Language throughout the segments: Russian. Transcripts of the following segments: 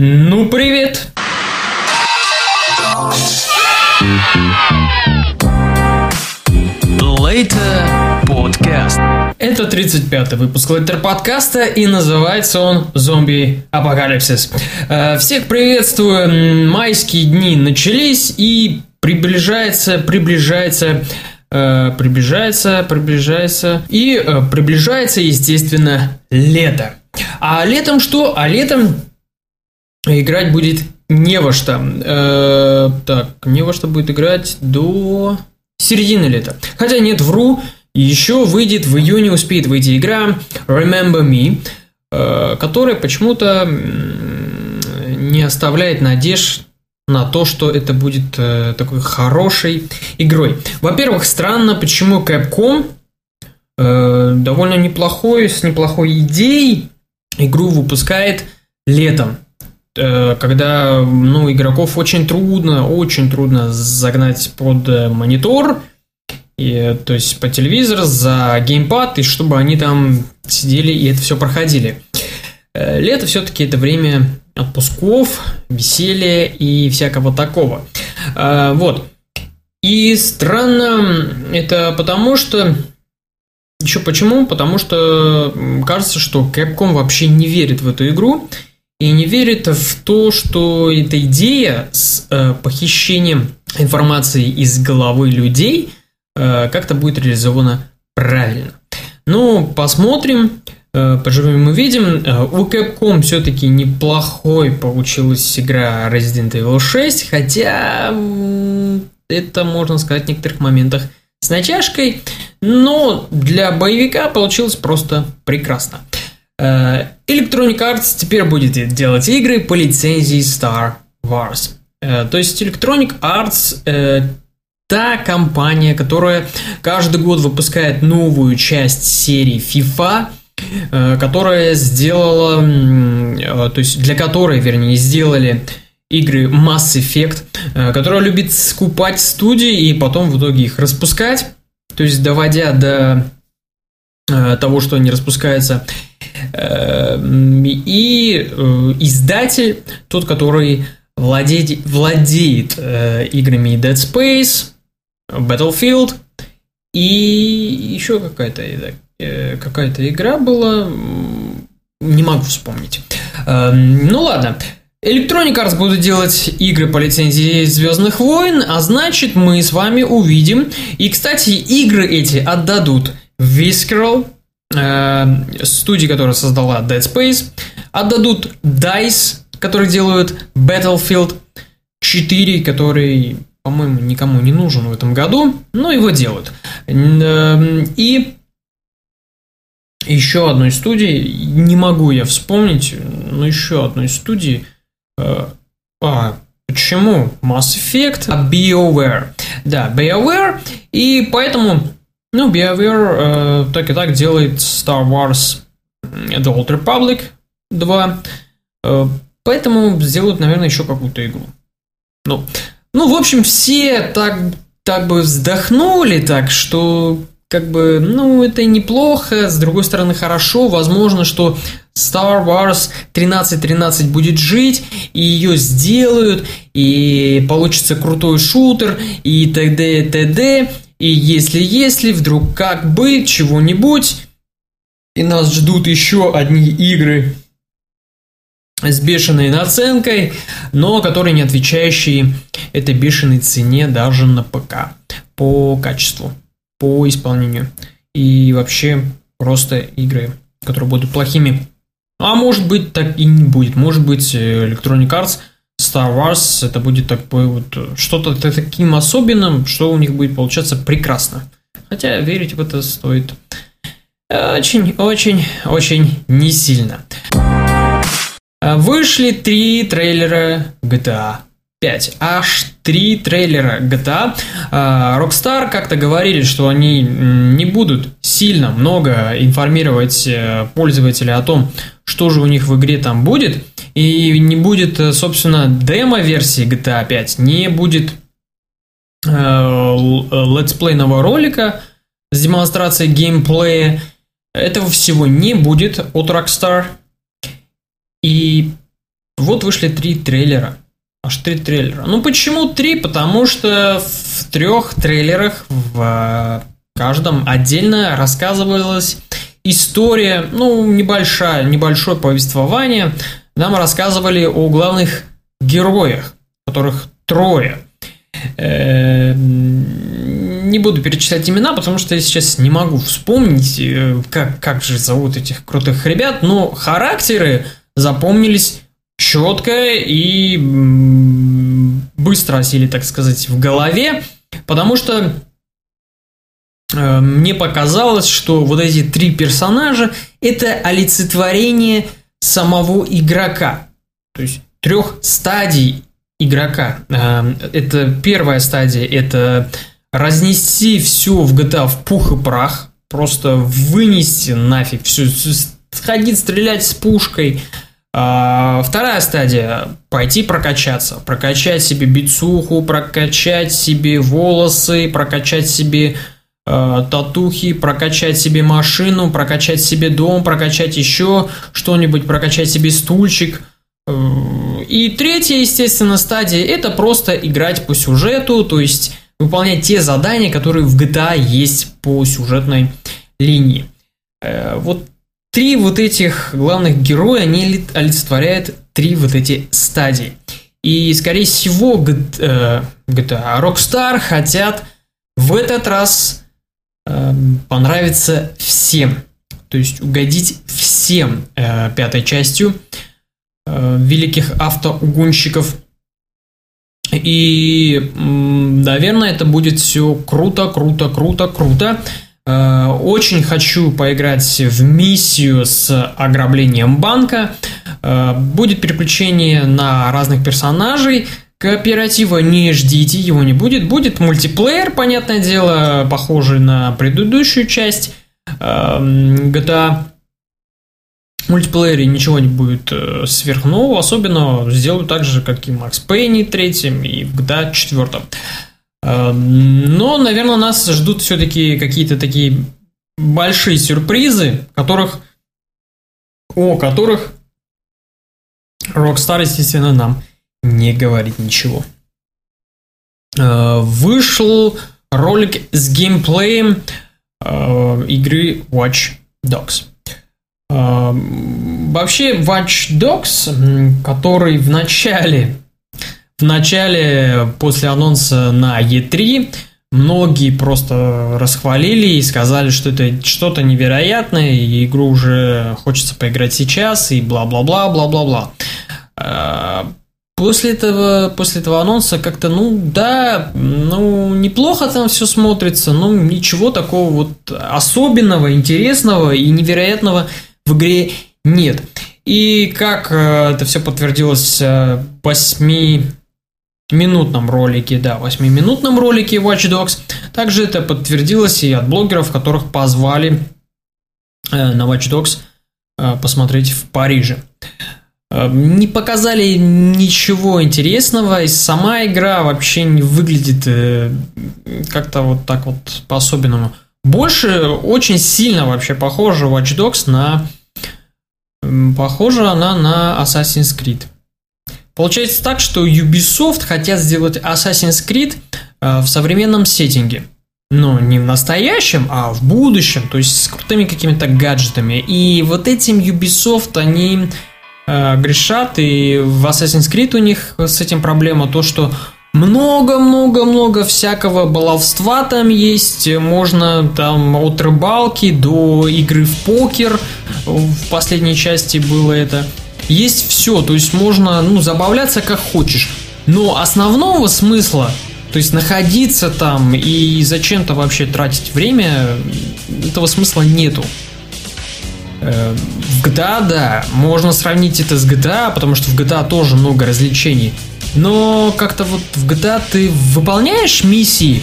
Ну, привет! Later Podcast. Это 35-й выпуск Лайтер подкаста, и называется он «Зомби Апокалипсис». Э, Всех приветствую, майские дни начались, и приближается, приближается, э, приближается, приближается, и э, приближается, естественно, лето. А летом что? А летом играть будет не во что. Э, так, не во что будет играть до середины лета. Хотя нет, вру. Еще выйдет в июне, успеет выйти игра Remember Me, э, которая почему-то не оставляет надежд на то, что это будет э, такой хорошей игрой. Во-первых, странно, почему Capcom э, довольно неплохой, с неплохой идеей игру выпускает летом когда ну, игроков очень трудно, очень трудно загнать под э, монитор, и, то есть по телевизор, за геймпад, и чтобы они там сидели и это все проходили. Э, Лето все-таки это время отпусков, веселья и всякого такого. Э, Вот. И странно это потому, что... Еще почему? Потому что кажется, что Capcom вообще не верит в эту игру и не верит в то, что эта идея с э, похищением информации из головы людей э, как-то будет реализована правильно. Ну, посмотрим, э, поживем и увидим. Э, У Capcom все-таки неплохой получилась игра Resident Evil 6, хотя это, можно сказать, в некоторых моментах с натяжкой, но для боевика получилось просто прекрасно. Э, Electronic Arts теперь будет делать игры по лицензии Star Wars. Э, То есть Electronic Arts э, та компания, которая каждый год выпускает новую часть серии FIFA, которая сделала, то есть для которой, вернее, сделали игры Mass Effect, которая любит скупать студии и потом в итоге их распускать, то есть доводя до того, что они распускаются. Э, И э, издатель, тот, который владеет, владеет э, играми Dead Space, Battlefield и еще какая-то э, какая-то игра была, не могу вспомнить. Э, Ну ладно. Electronic Arts будут делать игры по лицензии Звездных войн, а значит мы с вами увидим. И, кстати, игры эти отдадут Visceral, студии, которая создала Dead Space, отдадут DICE, которые делают Battlefield 4, который, по-моему, никому не нужен в этом году, но его делают. Н- э, И еще одной студии, не могу я вспомнить, но еще одной студии. э, А, почему? Mass Effect, а BioWare. Да, BioWare, и поэтому, ну, BioWare э, так и так делает Star Wars The Old Republic 2, э, поэтому сделают, наверное, еще какую-то игру. Ну, ну, в общем, все так, так бы вздохнули, так что, как бы, ну, это неплохо, с другой стороны, хорошо, возможно, что Star Wars 1313 будет жить, и ее сделают, и получится крутой шутер, и т.д. и т.д. И если-если, вдруг как бы, чего-нибудь, и нас ждут еще одни игры с бешеной наценкой, но которые не отвечающие этой бешеной цене даже на ПК по качеству, по исполнению. И вообще просто игры, которые будут плохими. А может быть так и не будет. Может быть э, Electronic Arts Star Wars это будет такое вот э, что-то таким особенным, что у них будет получаться прекрасно. Хотя верить в это стоит очень, очень, очень не сильно. А, Вышли три трейлера GTA 5. Аж три трейлера GTA. А, Rockstar как-то говорили, что они не будут сильно много информировать э, пользователя о том, что же у них в игре там будет. И не будет, э, собственно, демо-версии GTA 5, не будет э, летсплейного ролика с демонстрацией геймплея. Этого всего не будет от Rockstar. И вот вышли три трейлера. Аж три трейлера. Ну почему три? Потому что в трех трейлерах в каждом отдельно рассказывалась история, ну, небольшая, небольшое повествование. Нам рассказывали о главных героях, которых трое. Э, не буду перечислять имена, потому что я сейчас не могу вспомнить, э, как, как же зовут этих крутых ребят, но характеры запомнились четко и быстро осели, так сказать, в голове, потому что э, мне показалось, что вот эти три персонажа это олицетворение самого игрока. То есть трех стадий игрока. Э, это первая стадия, это разнести все в GTA в пух и прах, просто вынести нафиг все, сходить стрелять с пушкой. А, вторая стадия – пойти прокачаться, прокачать себе бицуху, прокачать себе волосы, прокачать себе э, татухи, прокачать себе машину, прокачать себе дом, прокачать еще что-нибудь, прокачать себе стульчик – и третья, естественно, стадия – это просто играть по сюжету, то есть выполнять те задания, которые в GTA есть по сюжетной линии. Э, вот три вот этих главных героя, они олицетворяют три вот эти стадии. И, скорее всего, GTA, э, Rockstar хотят в этот раз э, понравиться всем. То есть угодить всем пятой частью – Э, великих автоугонщиков. И, наверное, это будет все круто, круто, круто, круто. Э, очень хочу поиграть в миссию с ограблением банка. Э, будет переключение на разных персонажей. Кооператива не ждите, его не будет. Будет мультиплеер, понятное дело, похожий на предыдущую часть эм, GTA. В мультиплеере ничего не будет э, сверхнового, особенно сделаю так же, как и в Max Payne 3 и в GTA 4 но, наверное, нас ждут все-таки какие-то такие большие сюрпризы, которых, о которых Rockstar, естественно, нам не говорит ничего. Э, вышел ролик с геймплеем игры Watch Dogs. Вообще Watch Dogs, который в начале, в начале, после анонса на E3, многие просто расхвалили и сказали, что это что-то невероятное, и игру уже хочется поиграть сейчас, и бла-бла-бла, бла-бла-бла. А, после этого, после этого анонса как-то, ну да, ну неплохо там все смотрится, но ничего такого вот особенного, интересного и невероятного в игре нет. И как э, это все подтвердилось э, 8 минутном ролике, да, 8-минутном ролике Watch Dogs. Также это подтвердилось и от блогеров, которых позвали э, на Watch Dogs э, посмотреть в Париже. Э, не показали ничего интересного, и сама игра вообще не выглядит как-то вот так вот по-особенному. Больше очень сильно вообще похожа Watch Dogs на... Похожа она на Assassin's Creed. Получается так, что Ubisoft хотят сделать Assassin's Creed э, в современном сеттинге. Но не в настоящем, а в будущем, то есть с крутыми какими-то гаджетами. И вот этим Ubisoft они э, грешат, и в Assassin's Creed у них с этим проблема то, что много-много-много всякого баловства там есть. Можно там от рыбалки до игры в покер. В последней части было это. Есть все, то есть можно ну, забавляться как хочешь. Но основного смысла, то есть находиться там и зачем-то вообще тратить время, этого смысла нету. Э, в GTA, да, можно сравнить это с GTA, потому что в GTA тоже много развлечений но как-то вот в GTA ты выполняешь миссии,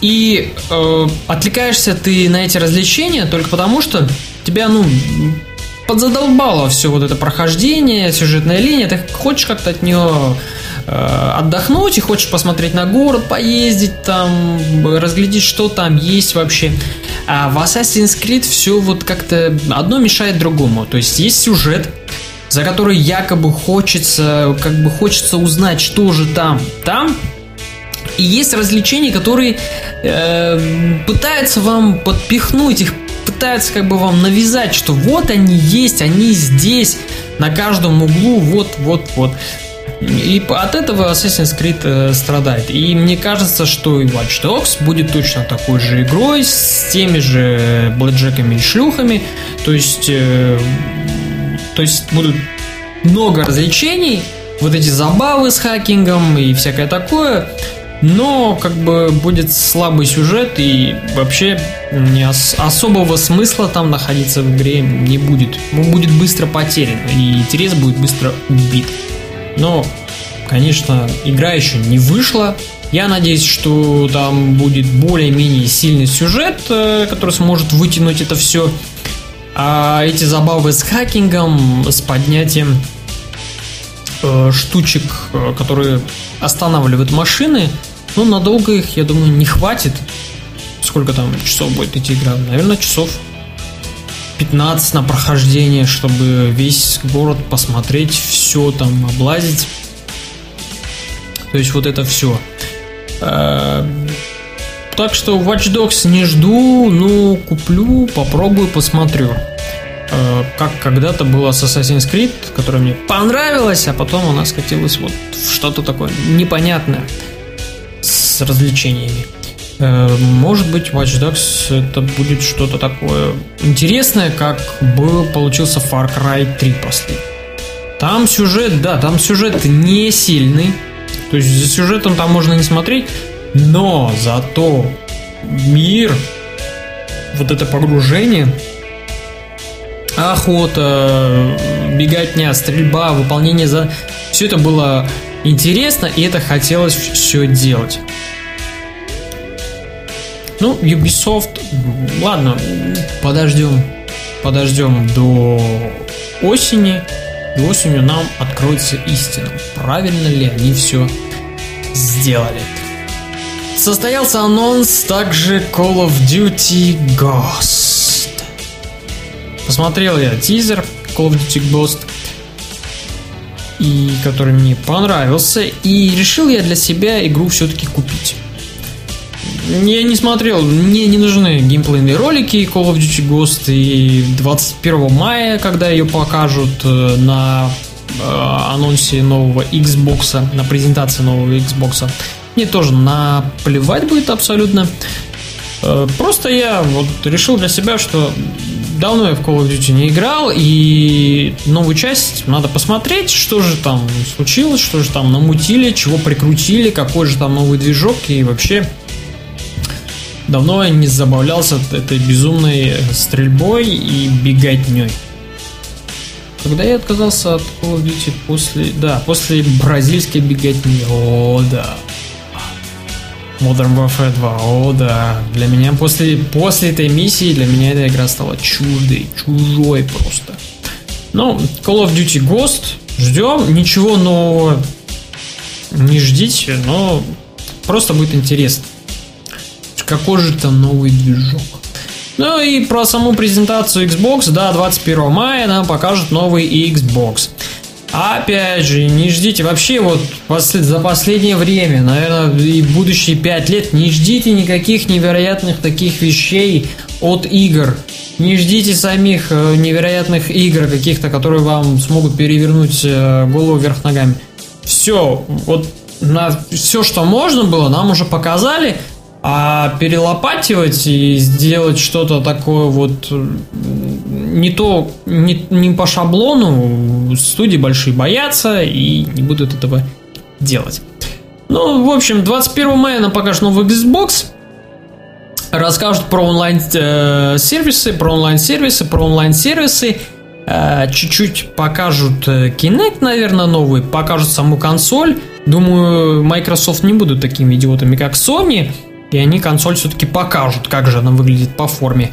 и э, отвлекаешься ты на эти развлечения только потому, что тебя, ну, подзадолбало все вот это прохождение, сюжетная линия, ты хочешь как-то от нее э, отдохнуть и хочешь посмотреть на город, поездить там, разглядеть, что там есть вообще. А в Assassin's Creed все вот как-то одно мешает другому. То есть есть сюжет, за который якобы хочется, как бы хочется узнать, что же там. Там и есть развлечения, которые э, пытаются вам подпихнуть их, пытаются как бы вам навязать, что вот они есть, они здесь, на каждом углу, вот, вот, вот. И от этого Assassin's Creed э, страдает. И мне кажется, что и Watch Dogs будет точно такой же игрой, с теми же блэкджеками и шлюхами. То есть, э, то есть будут много развлечений, вот эти забавы с хакингом и всякое такое. Но как бы будет слабый сюжет и вообще не ос- особого смысла там находиться в игре не будет. Он будет быстро потерян и интерес будет быстро убит. Но, конечно, игра еще не вышла. Я надеюсь, что там будет более-менее сильный сюжет, э, который сможет вытянуть это все. А эти забавы с хакингом, с поднятием э, штучек, э, которые останавливают машины, ну, надолго их, я думаю, не хватит. Сколько там часов будет идти игра? Наверное, часов 15 на прохождение, чтобы весь город посмотреть, все там облазить. То есть вот это все. Так что Watch Dogs не жду, ну, куплю, попробую, посмотрю. Э, как когда-то было с Assassin's Creed, которое мне понравилось, а потом она скатилась вот в что-то такое непонятное с развлечениями. Э, может быть, Watch Dogs это будет что-то такое интересное, как был получился Far Cry 3 после. Там сюжет, да, там сюжет не сильный. То есть за сюжетом там можно не смотреть, но зато мир, вот это погружение, охота, беготня, стрельба, выполнение за... Все это было интересно, и это хотелось все делать. Ну, Ubisoft, ладно, подождем, подождем до осени. До осенью нам откроется истина. Правильно ли они все сделали? Состоялся анонс также Call of Duty Ghost. Посмотрел я тизер Call of Duty Ghost, и который мне понравился, и решил я для себя игру все-таки купить. Я не смотрел, мне не нужны геймплейные ролики Call of Duty Ghost, и 21 мая, когда ее покажут э, на э, анонсе нового Xbox, на презентации нового Xbox, мне тоже наплевать будет абсолютно. Э, просто я вот решил для себя, что давно я в Call of Duty не играл, и новую часть надо посмотреть, что же там случилось, что же там намутили, чего прикрутили, какой же там новый движок, и вообще давно я не забавлялся этой безумной стрельбой и беготней. Когда я отказался от Call of Duty после... Да, после бразильской беготни. О, да. Modern Warfare 2, о да. Для меня после, после этой миссии, для меня эта игра стала чуждой, чужой просто. Ну, Call of Duty Ghost, ждем, ничего нового не ждите, но просто будет интересно. Какой же там новый движок? Ну и про саму презентацию Xbox, да, 21 мая нам покажут новый Xbox. Опять же, не ждите вообще вот за последнее время, наверное, и будущие 5 лет, не ждите никаких невероятных таких вещей от игр. Не ждите самих э, невероятных игр каких-то, которые вам смогут перевернуть э, голову вверх ногами. Все, вот на все, что можно было, нам уже показали. А перелопативать и сделать что-то такое вот не то, не, не по шаблону, студии большие боятся и не будут этого делать. Ну, в общем, 21 мая нам покажут новый Xbox, расскажут про онлайн-сервисы, про онлайн-сервисы, про онлайн-сервисы, чуть-чуть покажут Kinect, наверное, новый, покажут саму консоль. Думаю, Microsoft не будут такими идиотами, как Sony, и они консоль все-таки покажут, как же она выглядит по форме.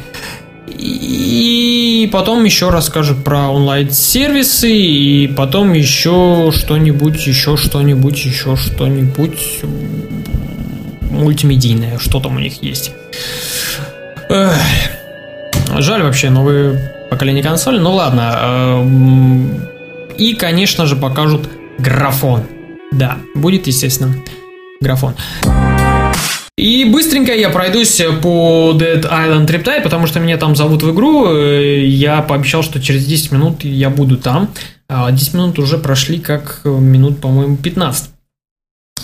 И потом еще расскажут про онлайн-сервисы, и потом еще что-нибудь, еще что-нибудь, еще что-нибудь мультимедийное, что там у них есть. Эх. Жаль вообще новые поколение консоли. Ну ладно, И, конечно же, покажут графон. Да, будет, естественно, графон. И быстренько я пройдусь по Dead Island Triptide, потому что меня там зовут в игру. Я пообещал, что через 10 минут я буду там. 10 а минут уже прошли как минут, по-моему, 15.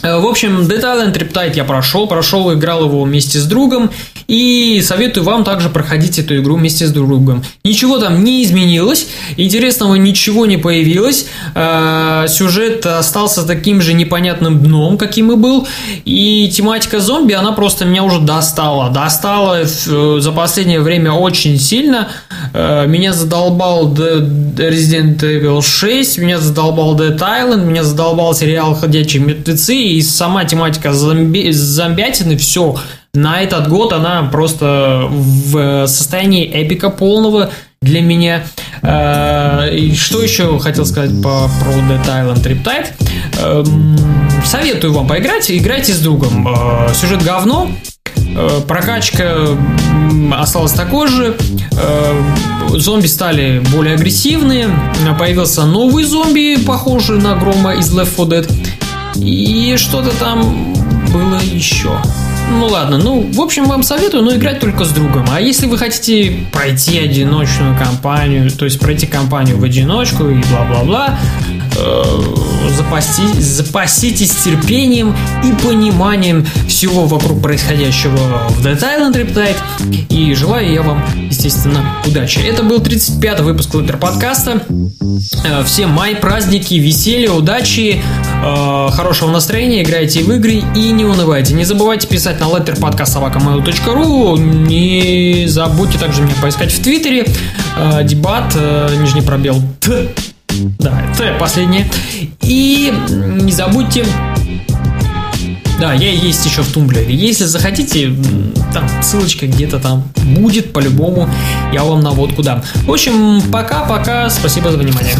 Э, в общем, Dead Island Triptide я прошел, прошел, играл его вместе с другом, и советую вам также проходить эту игру вместе с другом. Ничего там не изменилось, интересного ничего не появилось, э, сюжет остался таким же непонятным дном, каким и был, и тематика зомби, она просто меня уже достала, достала э, за последнее время очень сильно, меня задолбал Resident Evil 6, меня задолбал Dead Island, меня задолбал сериал «Ходячие мертвецы», и сама тематика зомби, зомбятины, все, на этот год она просто в состоянии эпика полного для меня. Э, и что еще хотел сказать по, про Dead Island Riptide? Эм, советую вам поиграть, играйте с другом. Э, сюжет говно, э, прокачка осталась такой же, зомби стали более агрессивные, появился новый зомби, похожий на Грома из Left 4 Dead, и что-то там было еще. Ну ладно, ну, в общем, вам советую, но играть только с другом. А если вы хотите пройти одиночную кампанию, то есть пройти кампанию в одиночку и бла-бла-бла, э, запаси, запаситесь терпением и пониманием всего вокруг происходящего в Dead Island Riptide. И желаю я вам, естественно, удачи. Это был 35-й выпуск Летер подкаста. Э, всем май, праздники, веселья, удачи, э, хорошего настроения, играйте в игры и не унывайте. Не забывайте писать на letterpodcast.mail.ru Не забудьте также меня поискать в Твиттере. Дебат, нижний пробел. Да, Т последнее. И не забудьте да, я есть еще в Тумблере. Если захотите, там ссылочка где-то там будет по-любому. Я вам наводку дам. В общем, пока-пока. Спасибо за внимание.